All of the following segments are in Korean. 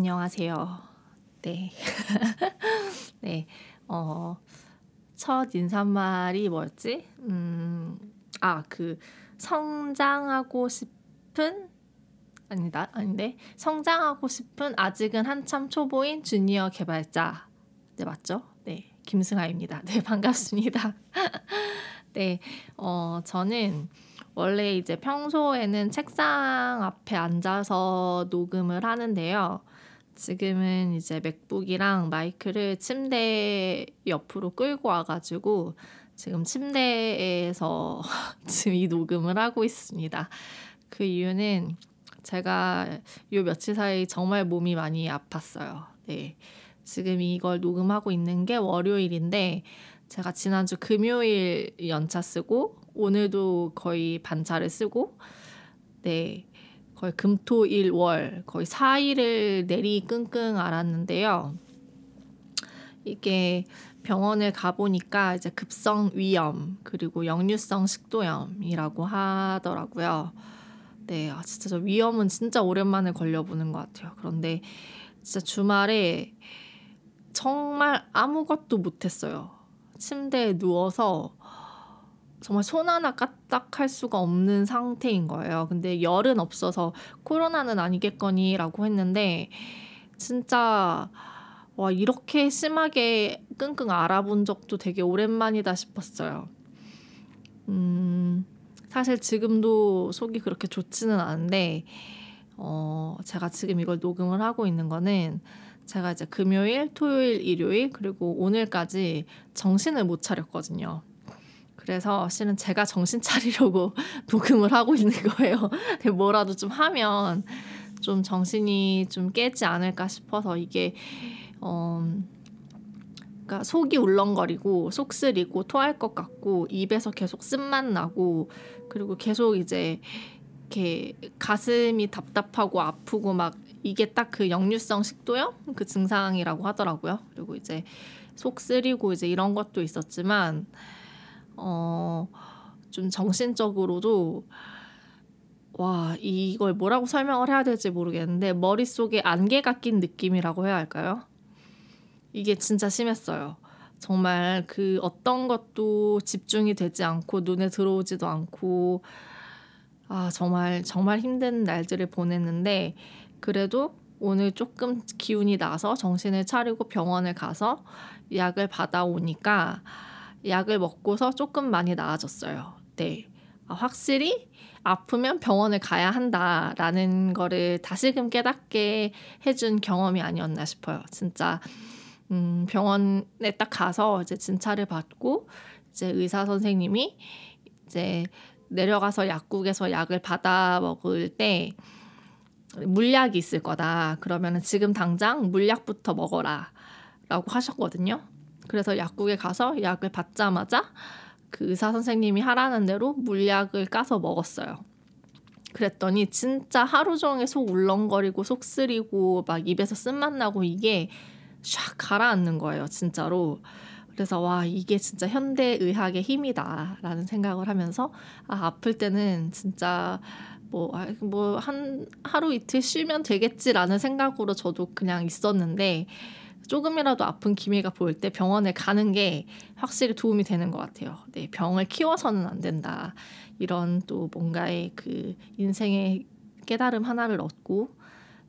안녕하세요. 네. 네. 어, 첫 인사말이 뭐였지? 음, 아, 그, 성장하고 싶은? 아니다, 아닌데. 성장하고 싶은 아직은 한참 초보인 주니어 개발자. 네, 맞죠? 네. 김승아입니다. 네, 반갑습니다. 네, 어, 저는 원래 이제 평소에는 책상 앞에 앉아서 녹음을 하는데요. 지금은 이제 맥북이랑 마이크를 침대 옆으로 끌고 와가지고 지금 침대에서 지금 이 녹음을 하고 있습니다. 그 이유는 제가 요 며칠 사이 정말 몸이 많이 아팠어요. 네. 지금 이걸 녹음하고 있는 게 월요일인데 제가 지난주 금요일 연차 쓰고 오늘도 거의 반차를 쓰고 네. 거의 금토일 월 거의 4일을 내리 끙끙 앓았는데요. 이게 병원을 가보니까 이제 급성 위염 그리고 역류성 식도염이라고 하더라고요. 네, 아, 진짜 저 위염은 진짜 오랜만에 걸려보는 것 같아요. 그런데 진짜 주말에 정말 아무것도 못했어요. 침대에 누워서 정말 손 하나 까딱할 수가 없는 상태인 거예요. 근데 열은 없어서 코로나는 아니겠거니라고 했는데 진짜 와 이렇게 심하게 끙끙 앓아본 적도 되게 오랜만이다 싶었어요. 음 사실 지금도 속이 그렇게 좋지는 않은데 어 제가 지금 이걸 녹음을 하고 있는 거는 제가 이제 금요일, 토요일, 일요일 그리고 오늘까지 정신을 못 차렸거든요. 그래서 실은 제가 정신 차리려고 녹음을 하고 있는 거예요. 뭐라도 좀 하면 좀 정신이 좀 깨지 않을까 싶어서 이게 어 그러니까 속이 울렁거리고 속 쓰리고 토할 것 같고 입에서 계속 쓴맛 나고 그리고 계속 이제 이렇게 가슴이 답답하고 아프고 막 이게 딱 그 역류성 식도염 그 증상이라고 하더라고요. 그리고 이제 속 쓰리고 이제 이런 것도 있었지만 어, 좀 정신적으로도 와, 이걸 뭐라고 설명을 해야 될지 모르겠는데 머릿속에 안개가 낀 느낌이라고 해야 할까요? 이게 진짜 심했어요. 정말 그 어떤 것도 집중이 되지 않고 눈에 들어오지도 않고 아, 정말 정말 힘든 날들을 보냈는데 그래도 오늘 조금 기운이 나서 정신을 차리고 병원을 가서 약을 받아오니까 약을 먹고서 조금 많이 나아졌어요. 네. 아, 확실히 아프면 병원을 가야 한다라는 거를 다시금 깨닫게 해준 경험이 아니었나 싶어요. 진짜 음, 병원에 딱 가서 이제 진찰을 받고 이제 의사 선생님이 이제 내려가서 약국에서 약을 받아 먹을 때 물약이 있을 거다. 그러면 지금 당장 물약부터 먹어라. 라고 하셨거든요. 그래서 약국에 가서 약을 받자마자 그 의사 선생님이 하라는 대로 물약을 까서 먹었어요. 그랬더니 진짜 하루 종일 속 울렁거리고 속 쓰리고 막 입에서 쓴맛 나고 이게 샥 가라앉는 거예요, 진짜로. 그래서 와 이게 진짜 현대 의학의 힘이다라는 생각을 하면서 아 아플 때는 진짜 뭐뭐한 뭐 하루 이틀 쉬면 되겠지라는 생각으로 저도 그냥 있었는데 조금이라도 아픈 기미가 보일 때 병원에 가는 게 확실히 도움이 되는 것 같아요. 네, 병을 키워서는 안 된다. 이런 또 뭔가의 그 인생의 깨달음 하나를 얻고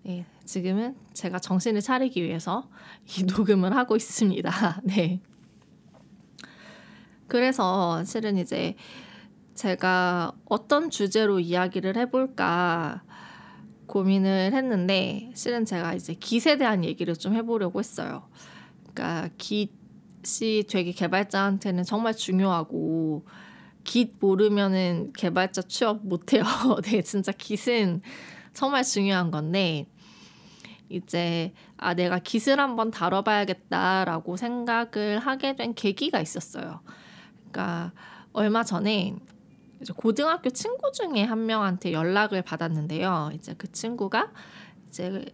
네, 지금은 제가 정신을 차리기 위해서 이 녹음을 하고 있습니다. 네. 그래서 실은 이제 제가 어떤 주제로 이야기를 해볼까 고민을 했는데 실은 제가 이제 깃에 대한 얘기를 좀 해보려고 했어요. 그러니까 깃이 되게 개발자한테는 정말 중요하고 깃 모르면은 개발자 취업 못해요. 네, 진짜 깃은 정말 중요한 건데 이제 아 내가 깃을 한번 다뤄봐야겠다라고 생각을 하게 된 계기가 있었어요. 그러니까 얼마 전에 이제 고등학교 친구 중에 한 명한테 연락을 받았는데요. 이제 그 친구가 이제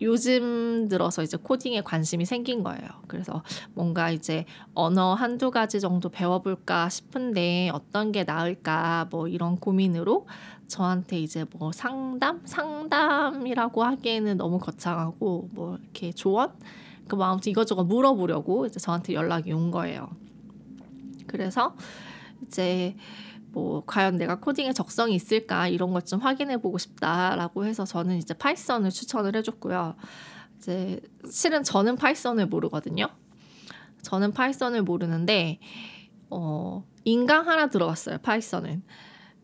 요즘 들어서 이제 코딩에 관심이 생긴 거예요. 그래서 뭔가 이제 언어 한두 가지 정도 배워볼까 싶은데 어떤 게 나을까 뭐 이런 고민으로 저한테 이제 뭐 상담? 상담이라고 하기에는 너무 거창하고 뭐 이렇게 조언? 그 뭐 아무튼 이것저것 물어보려고 이제 저한테 연락이 온 거예요. 그래서 이제 뭐 과연 내가 코딩에 적성이 있을까 이런 것 좀 확인해 보고 싶다라고 해서 저는 이제 Python을 추천을 해줬고요. 이제 실은 저는 Python을 모르거든요. 저는 Python을 모르는데 어 인강 하나 들어갔어요. Python은.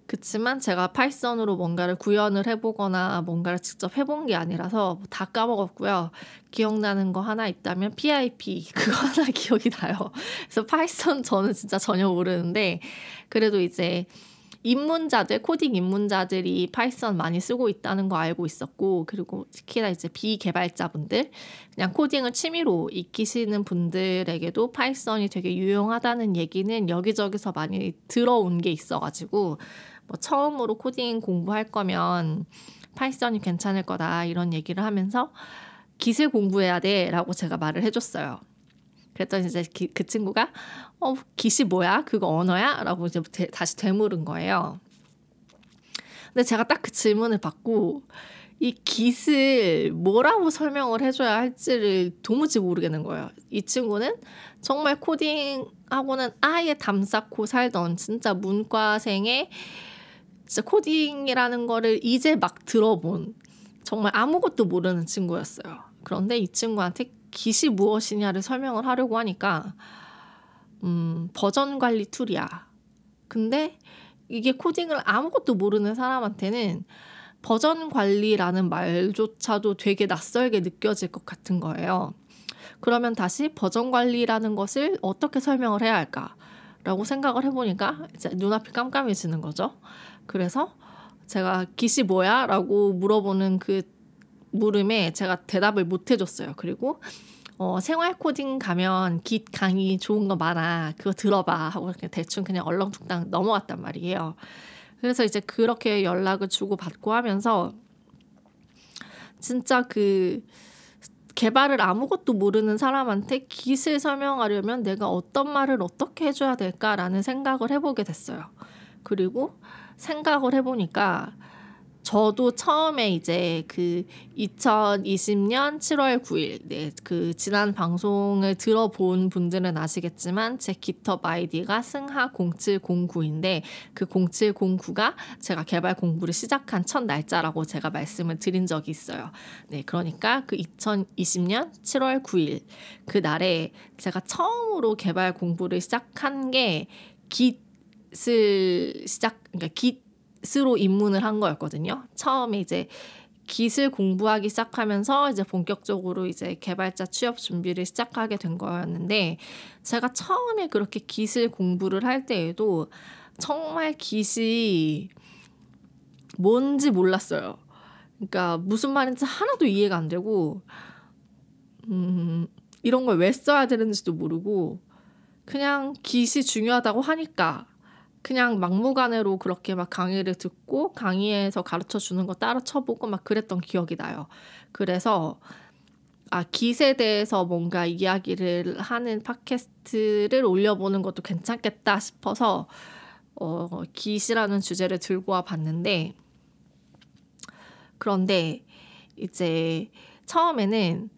그치만 제가 Python으로 뭔가를 구현을 해보거나 뭔가를 직접 해본 게 아니라서 뭐다 까먹었고요. 기억나는 거 하나 있다면 PIP 그거 하나 기억이 나요. 그래서 Python 저는 진짜 전혀 모르는데 그래도 이제 입문자들 코딩 입문자들이 Python 많이 쓰고 있다는 거 알고 있었고 그리고 특히나 이제 비개발자분들 그냥 코딩을 취미로 익히시는 분들에게도 Python이 되게 유용하다는 얘기는 여기저기서 많이 들어온 게 있어가지고 뭐 처음으로 코딩 공부할 거면 Python이 괜찮을 거다 이런 얘기를 하면서 git을 공부해야 돼라고 제가 말을 해줬어요. 그랬더니 이제 기, 그 친구가 어 git이 뭐야? 그거 언어야?라고 이제 되, 다시 되물은 거예요. 근데 제가 딱 그 질문을 받고 이 git을 뭐라고 설명을 해줘야 할지를 도무지 모르겠는 거예요. 이 친구는 정말 코딩하고는 아예 담쌓고 살던 진짜 문과생의 진짜 코딩이라는 거를 이제 막 들어본 정말 아무것도 모르는 친구였어요. 그런데 이 친구한테 깃이 무엇이냐를 설명을 하려고 하니까 음, 버전 관리 툴이야. 근데 이게 코딩을 아무것도 모르는 사람한테는 버전 관리라는 말조차도 되게 낯설게 느껴질 것 같은 거예요. 그러면 다시 버전 관리라는 것을 어떻게 설명을 해야 할까? 라고 생각을 해보니까 이제 눈앞이 깜깜해지는 거죠. 그래서 제가 깃이 뭐야? 라고 물어보는 그 물음에 제가 대답을 못 해줬어요. 그리고 어, 생활 코딩 가면 깃 강의 좋은 거 많아. 그거 들어봐. 하고 그냥 대충 그냥 얼렁뚱땅 넘어갔단 말이에요. 그래서 이제 그렇게 연락을 주고 받고 하면서 진짜 그 개발을 아무것도 모르는 사람한테 깃을 설명하려면 내가 어떤 말을 어떻게 해줘야 될까라는 생각을 해보게 됐어요. 그리고 생각을 해보니까 저도 처음에 이제 그 2020년 7월 9일, 네, 그 지난 방송을 들어본 분들은 아시겠지만 제 GitHub 아이디가 승하 0709인데 그 0709가 제가 개발 공부를 시작한 첫 날짜라고 제가 말씀을 드린 적이 있어요. 네, 그러니까 그 2020년 7월 9일 그 날에 제가 처음으로 개발 공부를 시작한 게 Git을 시작, 그러니까 Git 스로 입문을 한 거였거든요. 처음에 이제 기술 공부하기 시작하면서 이제 본격적으로 이제 개발자 취업 준비를 시작하게 된 거였는데 제가 처음에 그렇게 기술 공부를 할 때에도 정말 기시 뭔지 몰랐어요. 그러니까 무슨 말인지 하나도 이해가 안 되고 음 이런 걸 왜 써야 되는지도 모르고 그냥 기시 중요하다고 하니까 그냥 막무가내로 그렇게 막 강의를 듣고 강의에서 가르쳐 주는 거 따라 쳐보고 막 그랬던 기억이 나요. 그래서 아, 깃에 대해서 뭔가 이야기를 하는 팟캐스트를 올려보는 것도 괜찮겠다 싶어서 어, 깃이라는 주제를 들고 와 봤는데 그런데 이제 처음에는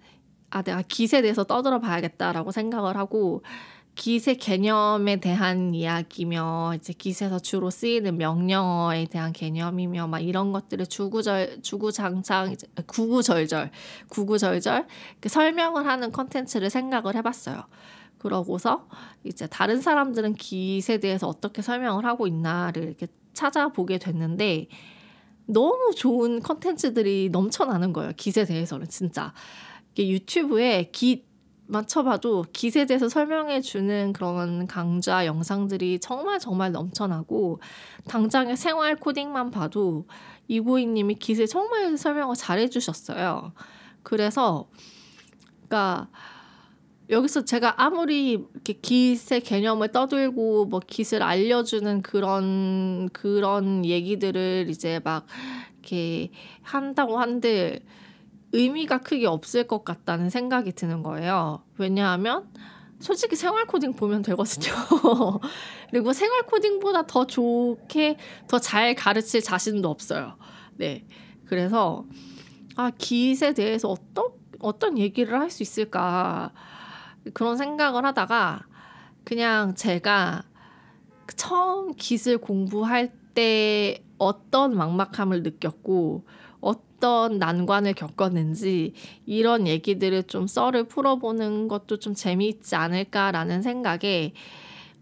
아, 내가 깃에 대해서 떠들어 봐야겠다라고 생각을 하고 기세 개념에 대한 이야기며 이제 기세에서 주로 쓰이는 명령어에 대한 개념이며 막 이런 것들을 주구절 주구장창 구구절절 구구절절 설명을 하는 컨텐츠를 생각을 해봤어요. 그러고서 이제 다른 사람들은 기세에 대해서 어떻게 설명을 하고 있나를 이렇게 찾아보게 됐는데 너무 좋은 컨텐츠들이 넘쳐나는 거예요. 기세에 대해서는 진짜. 유튜브에 기 맞춰봐도 기세에 대해서 설명해 주는 그런 강좌 영상들이 정말 정말 넘쳐나고 당장의 생활 코딩만 봐도 이고잉님이 기세 정말 설명을 잘해 주셨어요. 그래서 그러니까 여기서 제가 아무리 이렇게 기세 개념을 떠들고 뭐 기세를 알려주는 그런 그런 얘기들을 이제 막 이렇게 한다고 한들 의미가 크게 없을 것 같다는 생각이 드는 거예요. 왜냐하면 솔직히 생활 코딩 보면 되거든요. 그리고 생활 코딩보다 더 좋게 더 잘 가르칠 자신도 없어요. 네. 그래서 아, 기에 대해서 어떤 어떤 얘기를 할 수 있을까 그런 생각을 하다가 그냥 제가 처음 기술 공부할 때 어떤 막막함을 느꼈고 어떤 난관을 겪었는지 이런 얘기들을 좀 썰을 풀어보는 것도 좀 재미있지 않을까라는 생각에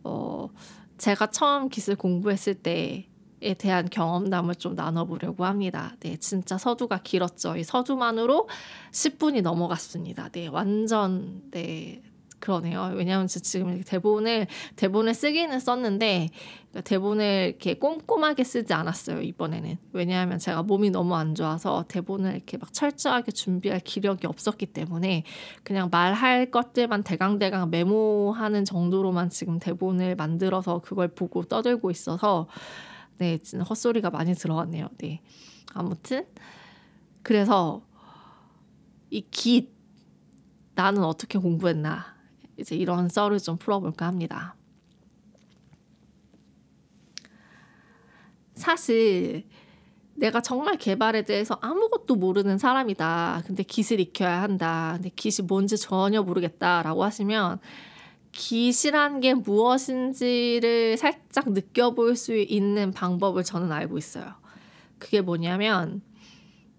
어 제가 처음 기술 공부했을 때에 대한 경험담을 좀 나눠보려고 합니다. 네, 진짜 서두가 길었죠. 이 서두만으로 10분이 넘어갔습니다. 네, 완전 네 그러네요. 왜냐하면 지금 대본을 대본을 쓰기는 썼는데 그러니까 대본을 이렇게 꼼꼼하게 쓰지 않았어요 이번에는. 왜냐하면 제가 몸이 너무 안 좋아서 대본을 이렇게 막 철저하게 준비할 기력이 없었기 때문에 그냥 말할 것들만 대강대강 메모하는 정도로만 지금 대본을 만들어서 그걸 보고 떠들고 있어서 네, 헛소리가 많이 들어갔네요. 네. 아무튼 그래서 이기 나는 어떻게 공부했나 이제 이런 썰을 좀 풀어볼까 합니다. 사실 내가 정말 개발에 대해서 아무것도 모르는 사람이다. 근데 깃을 익혀야 한다. 근데 깃이 뭔지 전혀 모르겠다라고 하시면 깃이란 게 무엇인지를 살짝 느껴볼 수 있는 방법을 저는 알고 있어요. 그게 뭐냐면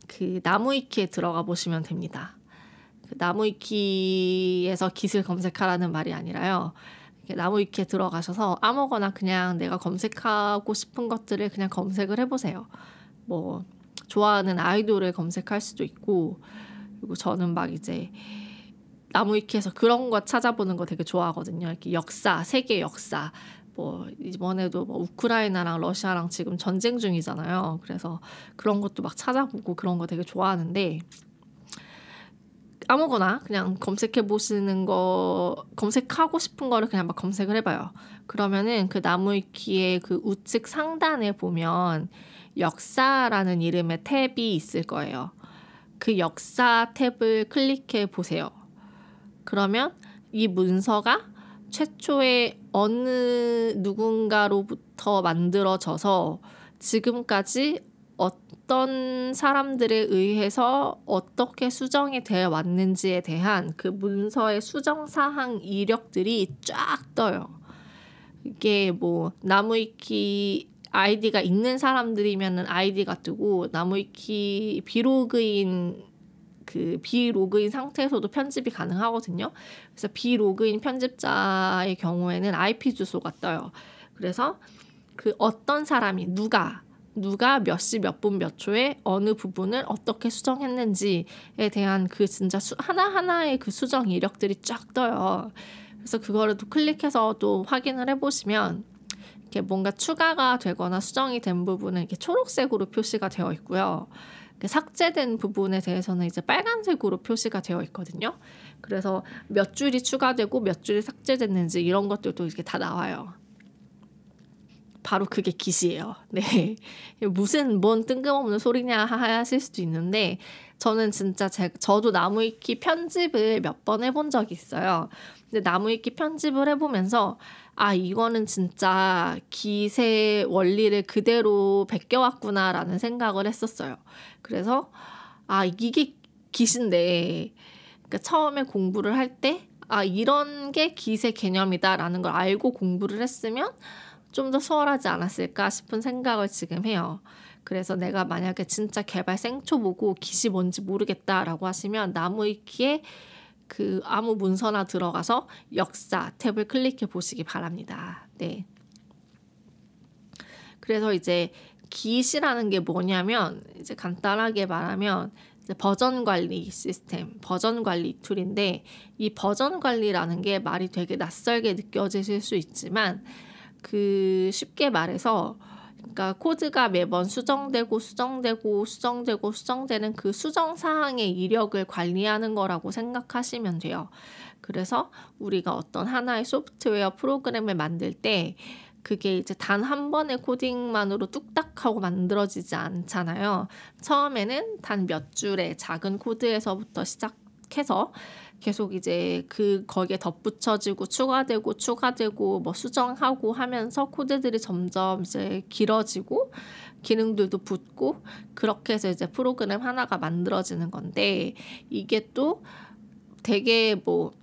그 나무위키에 들어가 보시면 됩니다. 그 나무위키에서 깃을 검색하라는 말이 아니라요. 나무위키에 들어가셔서 아무거나 그냥 내가 검색하고 싶은 것들을 그냥 검색을 해보세요. 뭐 좋아하는 아이돌을 검색할 수도 있고 그리고 저는 막 이제 나무위키에서 그런 거 찾아보는 거 되게 좋아하거든요. 이렇게 역사, 세계 역사. 뭐 이번에도 뭐 우크라이나랑 러시아랑 지금 전쟁 중이잖아요. 그래서 그런 것도 막 찾아보고 그런 거 되게 좋아하는데 아무거나 그냥 검색해 보시는 거 검색하고 싶은 거를 그냥 막 검색을 해봐요. 그러면은 그 나무위키의 그 우측 상단에 보면 역사라는 이름의 탭이 있을 거예요. 그 역사 탭을 클릭해 보세요. 그러면 이 문서가 최초에 어느 누군가로부터 만들어져서 지금까지 어떤 사람들에 의해서 어떻게 수정이 되어 왔는지에 대한 그 문서의 수정 사항 이력들이 쫙 떠요. 이게 뭐 나무위키 아이디가 있는 사람들이면은 아이디가 뜨고 나무위키 비로그인 그 비로그인 상태에서도 편집이 가능하거든요. 그래서 비로그인 편집자의 경우에는 IP 주소가 떠요. 그래서 그 어떤 사람이 누가 누가 몇 시 몇 분 몇 초에 어느 부분을 어떻게 수정했는지에 대한 그 진짜 수, 하나하나의 그 수정 이력들이 쫙 떠요. 그래서 그거를 또 클릭해서 또 확인을 해보시면 이렇게 뭔가 추가가 되거나 수정이 된 부분은 이렇게 초록색으로 표시가 되어 있고요. 삭제된 부분에 대해서는 이제 빨간색으로 표시가 되어 있거든요. 그래서 몇 줄이 추가되고 몇 줄이 삭제됐는지 이런 것들도 이렇게 다 나와요. 바로 그게 기시예요. 네. 무슨 뭔 뜬금없는 소리냐 하실 수도 있는데 저는 진짜 제 저도 나무위키 편집을 몇 번 해본 적이 있어요. 근데 나무위키 편집을 해보면서 아 이거는 진짜 기세 원리를 그대로 베껴왔구나라는 생각을 했었어요. 그래서 아 이게 기신데 그러니까 처음에 공부를 할 때 아 이런 게 기세 개념이다라는 걸 알고 공부를 했으면 좀 더 수월하지 않았을까 싶은 생각을 지금 해요. 그래서 내가 만약에 진짜 개발 생초 보고 기시 뭔지 모르겠다라고 하시면 나무 위키에 그 아무 문서나 들어가서 역사 탭을 클릭해 보시기 바랍니다. 네. 그래서 이제 기시라는 게 뭐냐면 이제 간단하게 말하면 이제 버전 관리 시스템, 버전 관리 툴인데 이 버전 관리라는 게 말이 되게 낯설게 느껴지실 수 있지만 그 쉽게 말해서 그러니까 코드가 매번 수정되고 수정되고 수정되고 수정되는 그 수정 사항의 이력을 관리하는 거라고 생각하시면 돼요. 그래서 우리가 어떤 하나의 소프트웨어 프로그램을 만들 때 그게 이제 단 한 번의 코딩만으로 뚝딱 하고 만들어지지 않잖아요. 처음에는 단 몇 줄의 작은 코드에서부터 시작해서 계속 이제 그 거기에 덧붙여지고 추가되고 추가되고 뭐 수정하고 하면서 코드들이 점점 이제 길어지고 기능들도 붙고 그렇게 해서 이제 프로그램 하나가 만들어지는 건데 이게 또 되게 뭐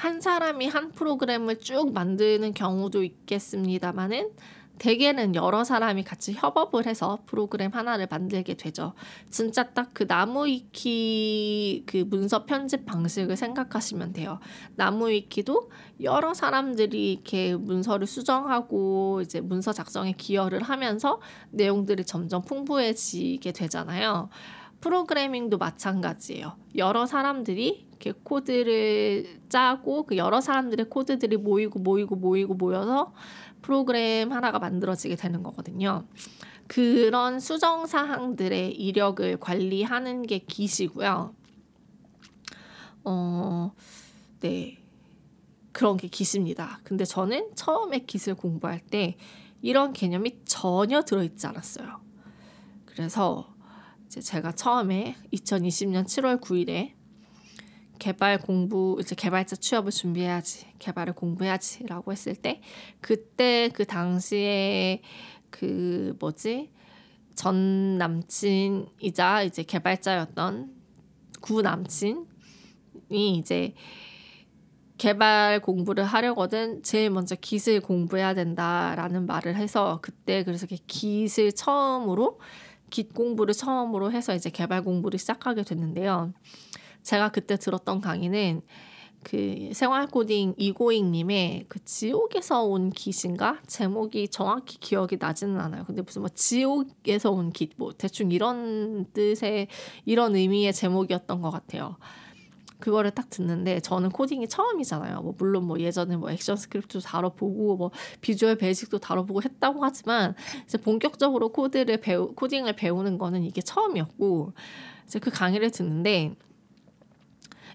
한 사람이 한 프로그램을 쭉 만드는 경우도 있겠습니다만은 대개는 여러 사람이 같이 협업을 해서 프로그램 하나를 만들게 되죠. 진짜 딱 그 나무위키 그 문서 편집 방식을 생각하시면 돼요. 나무위키도 여러 사람들이 이렇게 문서를 수정하고 이제 문서 작성에 기여를 하면서 내용들이 점점 풍부해지게 되잖아요. 프로그래밍도 마찬가지예요. 여러 사람들이 이렇게 코드를 짜고 그 여러 사람들의 코드들이 모이고 모이고 모이고 모여서 프로그램 하나가 만들어지게 되는 거거든요. 그런 수정 사항들의 이력을 관리하는 게 기시고요. 어, 네. 그런 게 기시입니다. 근데 저는 처음에 기술 공부할 때 이런 개념이 전혀 들어있지 않았어요. 그래서 제가 처음에 2020년 7월 9일에 개발 공부 이제 개발자 취업을 준비해야지 개발을 공부해야지라고 했을 때 그때 그 당시에 그 뭐지 전 남친이자 이제 개발자였던 구 남친이 이제 개발 공부를 하려거든 제일 먼저 기술 공부해야 된다라는 말을 해서 그때 그래서 기술 처음으로 깃 공부를 처음으로 해서 이제 개발 공부를 시작하게 됐는데요. 제가 그때 들었던 강의는 그 생활 코딩 이고잉님의 그 지옥에서 온 git인가 제목이 정확히 기억이 나지는 않아요. 근데 무슨 뭐 지옥에서 온 git, 뭐 대충 이런 뜻의 이런 의미의 제목이었던 것 같아요. 그거를 딱 듣는데 저는 코딩이 처음이잖아요. 뭐 물론 뭐 예전에 뭐 ActionScript도 다뤄보고 뭐 Visual Basic도 다뤄보고 했다고 하지만 이제 본격적으로 코드를 배우 코딩을 배우는 거는 이게 처음이었고 이제 그 강의를 듣는데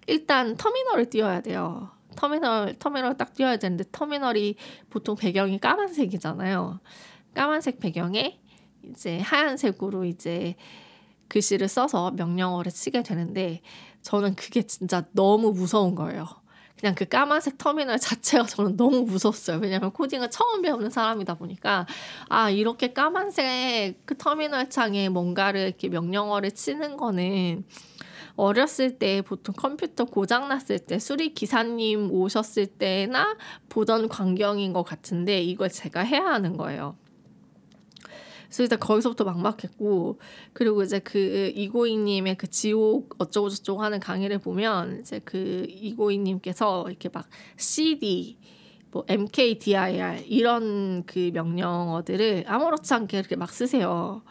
일단 터미널을 띄워야 돼요. 터미널 터미널 딱 띄워야 되는데 터미널이 보통 배경이 까만색이잖아요. 까만색 배경에 이제 하얀색으로 이제 글씨를 써서 명령어를 치게 되는데 저는 그게 진짜 너무 무서운 거예요. 그냥 그 까만색 터미널 자체가 저는 너무 무섭어요. 왜냐면 코딩을 처음 배우는 사람이다 보니까 아 이렇게 까만색 그 터미널 창에 뭔가를 이렇게 명령어를 치는 거는 어렸을 때 보통 컴퓨터 고장 났을 때 수리 기사님 오셨을 때나 보던 광경인 것 같은데 이걸 제가 해야 하는 거예요. 그래서 일단 거기서부터 막막했고 그리고 이제 그 이고이님의 그 지옥 어쩌고 저쩌고 하는 강의를 보면 이제 그 이고이님께서 이렇게 막 CD 뭐 MKDIR 이런 그 명령어들을 아무렇지 않게 이렇게 막 쓰세요.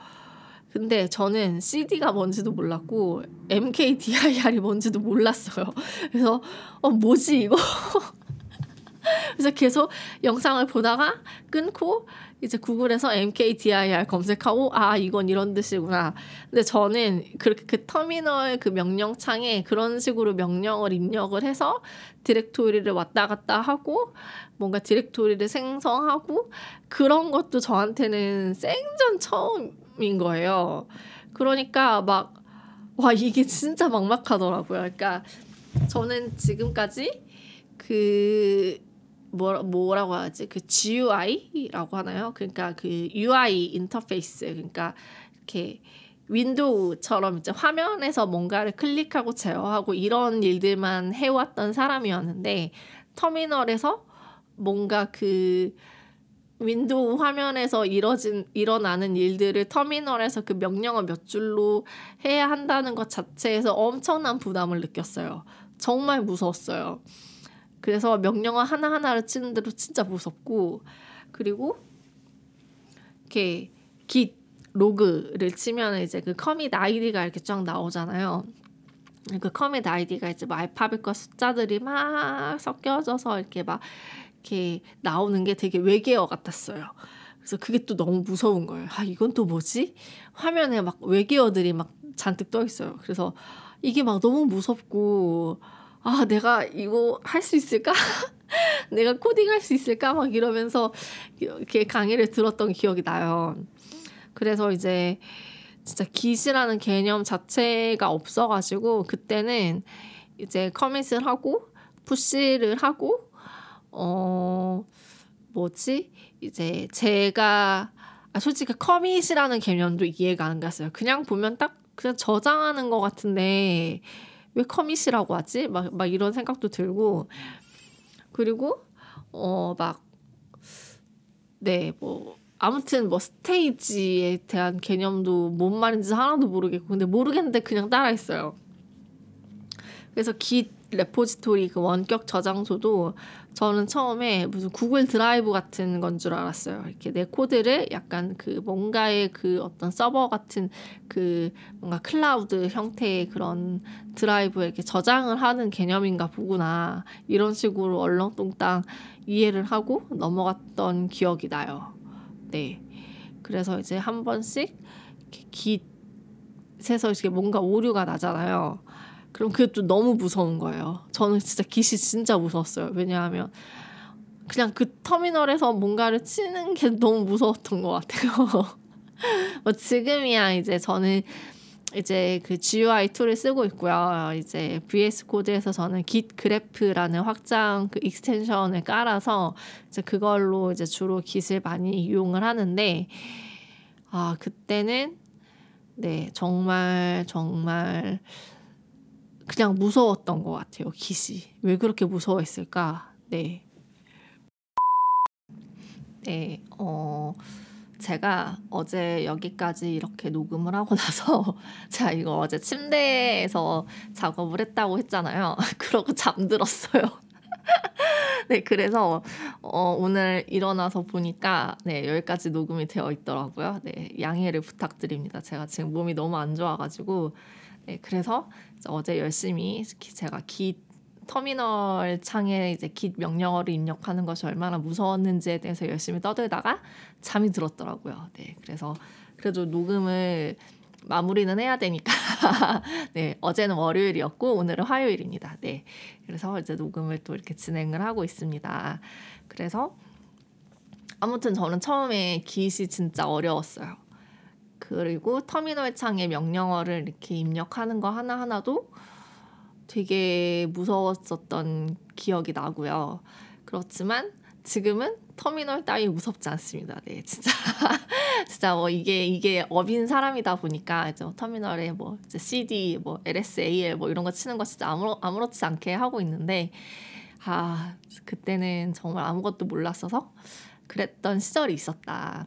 근데 저는 CD가 뭔지도 몰랐고 MKDIR이 뭔지도 몰랐어요. 그래서 어 뭐지 이거? 그래서 계속 영상을 보다가 끊고 이제 구글에서 MKDIR 검색하고 아 이건 이런 뜻이구나. 근데 저는 그렇게 그 터미널 그 명령창에 그런 식으로 명령을 입력을 해서 디렉토리를 왔다 갔다 하고 뭔가 디렉토리를 생성하고 그런 것도 저한테는 생전 처음 인 거예요. 그러니까 막, 와, 이게 진짜 막막하더라고요. 그러니까 저는 지금까지 그, 뭐, 뭐라고 하지? 그 GUI라고 하나요? 그러니까 그 UI 인터페이스. 그러니까 이렇게 윈도우처럼 이제 화면에서 뭔가를 클릭하고 제어하고 이런 일들만 해왔던 사람이었는데 터미널에서 뭔가 그 윈도우 화면에서 이뤄진 일어나는 일들을 터미널에서 그 명령어 몇 줄로 해야 한다는 것 자체에서 엄청난 부담을 느꼈어요. 정말 무서웠어요. 그래서 명령어 하나하나를 치는데도 진짜 무섭고 그리고 이렇게 git log를 치면 이제 그 commit 아이디가 이렇게 쫙 나오잖아요. 그 커밋 아이디가 이제 뭐 알파벳과 숫자들이 막 섞여져서 이렇게 막 이렇게 나오는 게 되게 외계어 같았어요. 그래서 그게 또 너무 무서운 거예요. 아, 이건 또 뭐지? 화면에 막 외계어들이 막 잔뜩 떠 있어요. 그래서 이게 막 너무 무섭고, 아, 내가 이거 할 수 있을까? 내가 코딩할 수 있을까? 막 이러면서 이렇게 강의를 들었던 기억이 나요. 그래서 이제 진짜 기시라는 개념 자체가 없어가지고 그때는 이제 커밋을 하고 푸시를 하고 어 뭐지 이제 제가 아 솔직히 커밋이라는 개념도 이해가 안 갔어요. 그냥 보면 딱 그냥 저장하는 것 같은데 왜 커밋이라고 하지? 막, 막 이런 생각도 들고 그리고 어 막 네 뭐 아무튼 뭐 스테이지에 대한 개념도 뭔 말인지 하나도 모르겠고 근데 모르겠는데 그냥 따라했어요. 그래서 git repository 그 원격 저장소도 저는 처음에 무슨 구글 드라이브 같은 건 줄 알았어요. 이렇게 내 코드를 약간 그 뭔가의 그 어떤 서버 같은 그 뭔가 클라우드 형태의 그런 드라이브에 이렇게 저장을 하는 개념인가 보구나. 이런 식으로 얼렁뚱땅 이해를 하고 넘어갔던 기억이 나요. 네. 그래서 이제 한 번씩 git에서 이렇게 뭔가 오류가 나잖아요. 그럼 그게 또 너무 무서운 거예요. 저는 진짜 git이 진짜 무서웠어요. 왜냐하면 그냥 그 터미널에서 뭔가를 치는 게 너무 무서웠던 것 같아요. 뭐 지금이야 이제 저는 이제 그 GUI 툴을 쓰고 있고요. 이제 VS Code에서 저는 git graph라는 확장 그 extension을 깔아서 이제 그걸로 이제 주로 git을 많이 이용을 하는데 아 그때는 네 정말 정말 그냥 무서웠던 것 같아요. 기시. 왜 그렇게 무서워했을까? 네. 네, 어, 제가 어제 여기까지 이렇게 녹음을 하고 나서 제가 이거 어제 침대에서 작업을 했다고 했잖아요. 그러고 잠들었어요. 네, 그래서 어, 오늘 일어나서 보니까 네, 여기까지 녹음이 되어 있더라고요. 네, 양해를 부탁드립니다. 제가 지금 몸이 너무 안 좋아가지고 네, 그래서 어제 열심히 제가 기 터미널 창에 이제 깃 명령어를 입력하는 것이 얼마나 무서웠는지에 대해서 열심히 떠들다가 잠이 들었더라고요. 네, 그래서 그래도 녹음을 마무리는 해야 되니까 네 어제는 월요일이었고 오늘은 화요일입니다. 네, 그래서 이제 녹음을 또 이렇게 진행을 하고 있습니다. 그래서 아무튼 저는 처음에 기시 진짜 어려웠어요. 그리고 터미널 창에 명령어를 이렇게 입력하는 거 하나하나도 되게 무서웠었던 기억이 나고요. 그렇지만 지금은 터미널 따위 무섭지 않습니다. 네, 진짜 진짜 뭐 이게 이게 업인 사람이다 보니까 이제 뭐 터미널에 뭐 이제 CD, 뭐 LSAL 뭐 이런 거 치는 거 진짜 아무 아무렇지 않게 하고 있는데 아 그때는 정말 아무것도 몰랐어서 그랬던 시절이 있었다.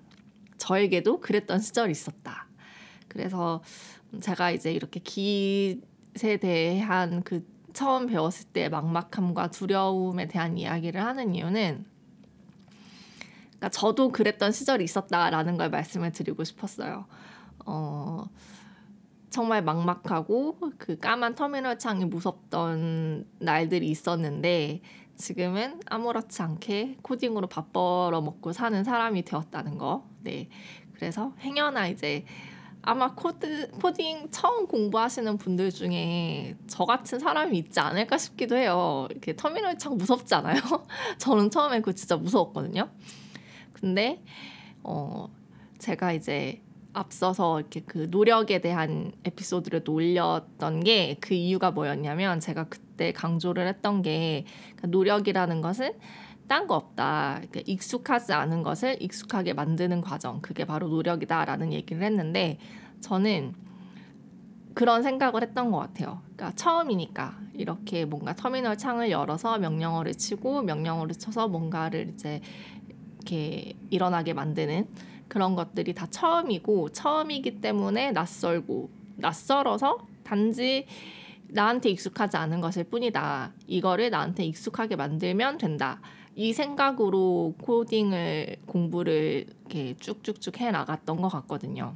저에게도 그랬던 시절이 있었다. 그래서 제가 이제 이렇게 기에 대한 그 처음 배웠을 때 막막함과 두려움에 대한 이야기를 하는 이유는 그러니까 저도 그랬던 시절이 있었다라는 걸 말씀을 드리고 싶었어요. 어, 정말 막막하고 그 까만 터미널 창이 무섭던 날들이 있었는데 지금은 아무렇지 않게 코딩으로 밥 벌어 먹고 사는 사람이 되었다는 거. 네. 그래서 행여나 이제 아마 코드 코딩 처음 공부하시는 분들 중에 저 같은 사람이 있지 않을까 싶기도 해요. 이렇게 터미널 창 무섭지 않아요? 저는 처음에 그 진짜 무서웠거든요. 근데 어 제가 이제 앞서서 이렇게 그 노력에 대한 에피소드를 올렸던 게 그 이유가 뭐였냐면 제가 그 때 강조를 했던 게 그러니까 노력이라는 것은 딴 거 없다. 그러니까 익숙하지 않은 것을 익숙하게 만드는 과정. 그게 바로 노력이다라는 얘기를 했는데 저는 그런 생각을 했던 것 같아요. 그러니까 처음이니까 이렇게 뭔가 터미널 창을 열어서 명령어를 치고 명령어를 쳐서 뭔가를 이제 이렇게 일어나게 만드는 그런 것들이 다 처음이고 처음이기 때문에 낯설고 낯설어서 단지 나한테 익숙하지 않은 것일 뿐이다. 이거를 나한테 익숙하게 만들면 된다. 이 생각으로 코딩을 공부를 이렇게 쭉쭉쭉 해 나갔던 것 같거든요.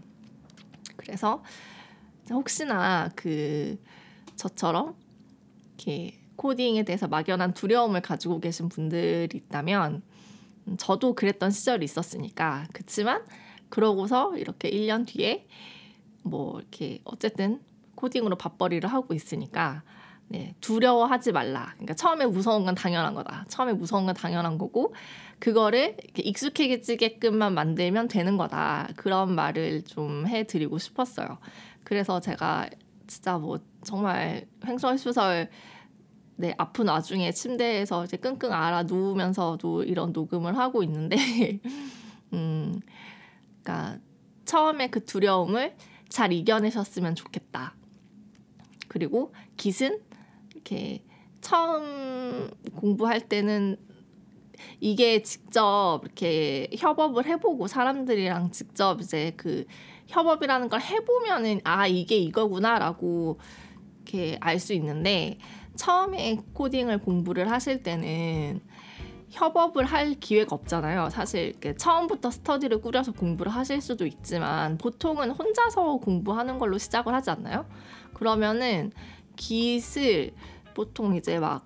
그래서 혹시나 그 저처럼 이렇게 코딩에 대해서 막연한 두려움을 가지고 계신 분들이 있다면 음, 저도 그랬던 시절이 있었으니까. 그치만 그러고서 이렇게 1년 뒤에 뭐 이렇게 어쨌든 코딩으로 밥벌이를 하고 있으니까 네, 두려워하지 말라. 그러니까 처음에 무서운 건 당연한 거다. 처음에 무서운 건 당연한 거고 그거를 익숙해지게끔만 만들면 되는 거다. 그런 말을 좀 해드리고 싶었어요. 그래서 제가 진짜 뭐 정말 횡설수설 네, 아픈 와중에 침대에서 이제 끙끙 앓아 누우면서도 이런 녹음을 하고 있는데, 음, 그러니까 처음에 그 두려움을 잘 이겨내셨으면 좋겠다. 그리고 깃은 이렇게 처음 공부할 때는 이게 직접 이렇게 협업을 해보고 사람들이랑 직접 이제 그 협업이라는 걸 해보면은 아 이게 이거구나라고 이렇게 알 수 있는데 처음에 코딩을 공부를 하실 때는 협업을 할 기회가 없잖아요. 사실 처음부터 스터디를 꾸려서 공부를 하실 수도 있지만 보통은 혼자서 공부하는 걸로 시작을 하지 않나요? 그러면은 git을 보통 이제 막 뭐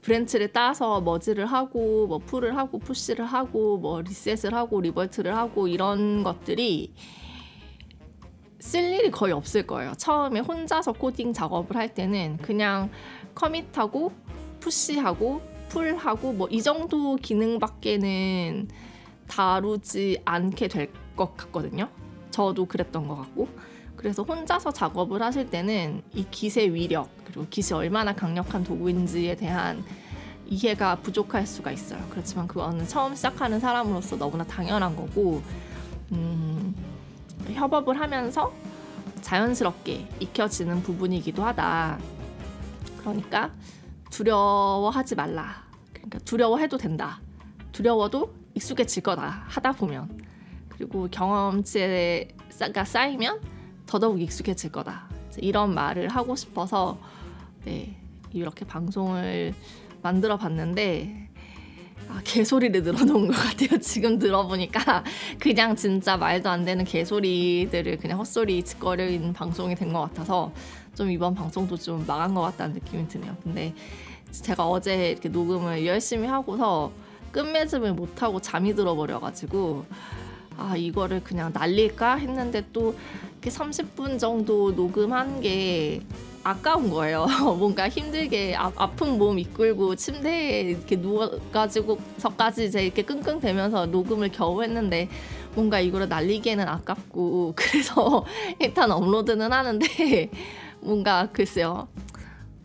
branch를 따서 머지를 하고 뭐 pull을 하고 push를 하고 뭐 reset을 하고 revert를 하고 이런 것들이 쓸 일이 거의 없을 거예요. 처음에 혼자서 코딩 작업을 할 때는 그냥 커밋하고 푸시하고 풀하고 뭐 이 정도 기능밖에는 다루지 않게 될 것 같거든요. 저도 그랬던 것 같고 그래서 혼자서 작업을 하실 때는 이 깃의 위력 그리고 깃이 얼마나 강력한 도구인지에 대한 이해가 부족할 수가 있어요. 그렇지만 그거는 처음 시작하는 사람으로서 너무나 당연한 거고 음, 협업을 하면서 자연스럽게 익혀지는 부분이기도 하다. 그러니까 두려워하지 말라. 그러니까 두려워해도 된다. 두려워도 익숙해질 거다. 하다 보면. 그리고 경험치가 쌓이면 더더욱 익숙해질 거다. 이런 말을 하고 싶어서 네, 이렇게 방송을 만들어 봤는데 아, 개소리를 늘어놓은 것 같아요. 지금 들어보니까 그냥 진짜 말도 안 되는 개소리들을 그냥 헛소리 짓거리는 방송이 된 것 같아서 좀 이번 방송도 좀 망한 것 같다는 느낌이 드네요. 근데 제가 어제 이렇게 녹음을 열심히 하고서 끝맺음을 못하고 잠이 들어버려가지고 아 이거를 그냥 날릴까 했는데 또 이렇게 30분 정도 녹음한 게 아까운 거예요. 뭔가 힘들게 아, 아픈 몸 이끌고 침대에 이렇게 누워가지고서까지 이제 이렇게 끙끙대면서 녹음을 겨우 했는데 뭔가 이거를 날리기에는 아깝고 그래서 일단 업로드는 하는데 뭔가 글쎄요.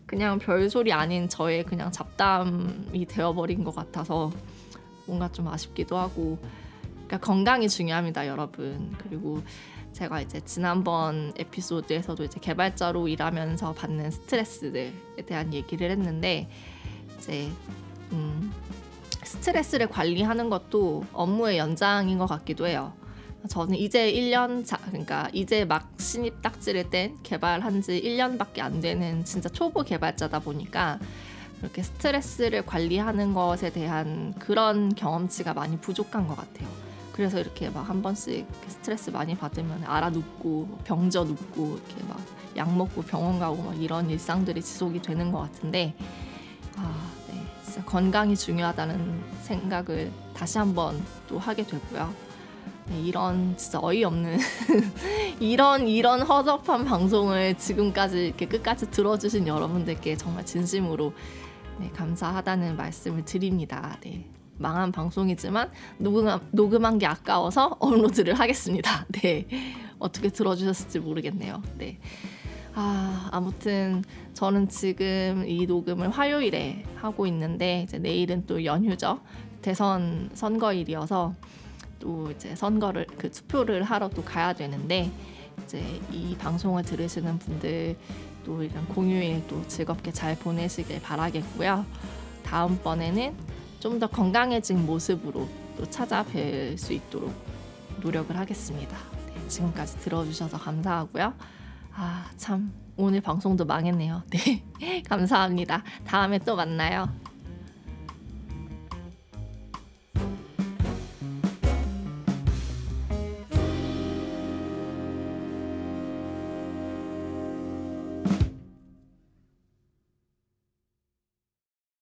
그냥 별소리 아닌 저의 그냥 잡담이 되어버린 것 같아서 뭔가 좀 아쉽기도 하고 그러니까 건강이 중요합니다 여러분 그리고 제가 이제 지난번 에피소드에서도 이제 개발자로 일하면서 받는 스트레스들에 대한 얘기를 했는데 이제 음, 스트레스를 관리하는 것도 업무의 연장인 것 같기도 해요. 저는 이제 1년 자, 그러니까 이제 막 신입 딱지를 뗀 개발한 지 1년밖에 안 되는 진짜 초보 개발자다 보니까 이렇게 스트레스를 관리하는 것에 대한 그런 경험치가 많이 부족한 것 같아요. 그래서 이렇게 막 한 번씩 스트레스 많이 받으면 알아 눕고 병져 눕고 이렇게 막 약 먹고 병원 가고 막 이런 일상들이 지속이 되는 것 같은데 아, 네, 진짜 건강이 중요하다는 생각을 다시 한번 또 하게 되고요. 네, 이런 진짜 어이없는 이런 이런 허접한 방송을 지금까지 이렇게 끝까지 들어주신 여러분들께 정말 진심으로 네, 감사하다는 말씀을 드립니다. 네. 망한 방송이지만 녹음, 녹음한 게 아까워서 업로드를 하겠습니다. 네. 어떻게 들어주셨을지 모르겠네요. 네. 아, 아무튼 저는 지금 이 녹음을 화요일에 하고 있는데 이제 내일은 또 연휴죠. 대선 선거일이어서 또 이제 선거를 그 투표를 하러 또 가야 되는데 이제 이 방송을 들으시는 분들 또 이런 공휴일 또 즐겁게 잘 보내시길 바라겠고요. 다음번에는 좀 더 건강해진 모습으로 또 찾아뵐 수 있도록 노력을 하겠습니다. 네, 지금까지 들어주셔서 감사하고요. 아, 참, 오늘 방송도 망했네요. 네, 감사합니다. 다음에 또 만나요.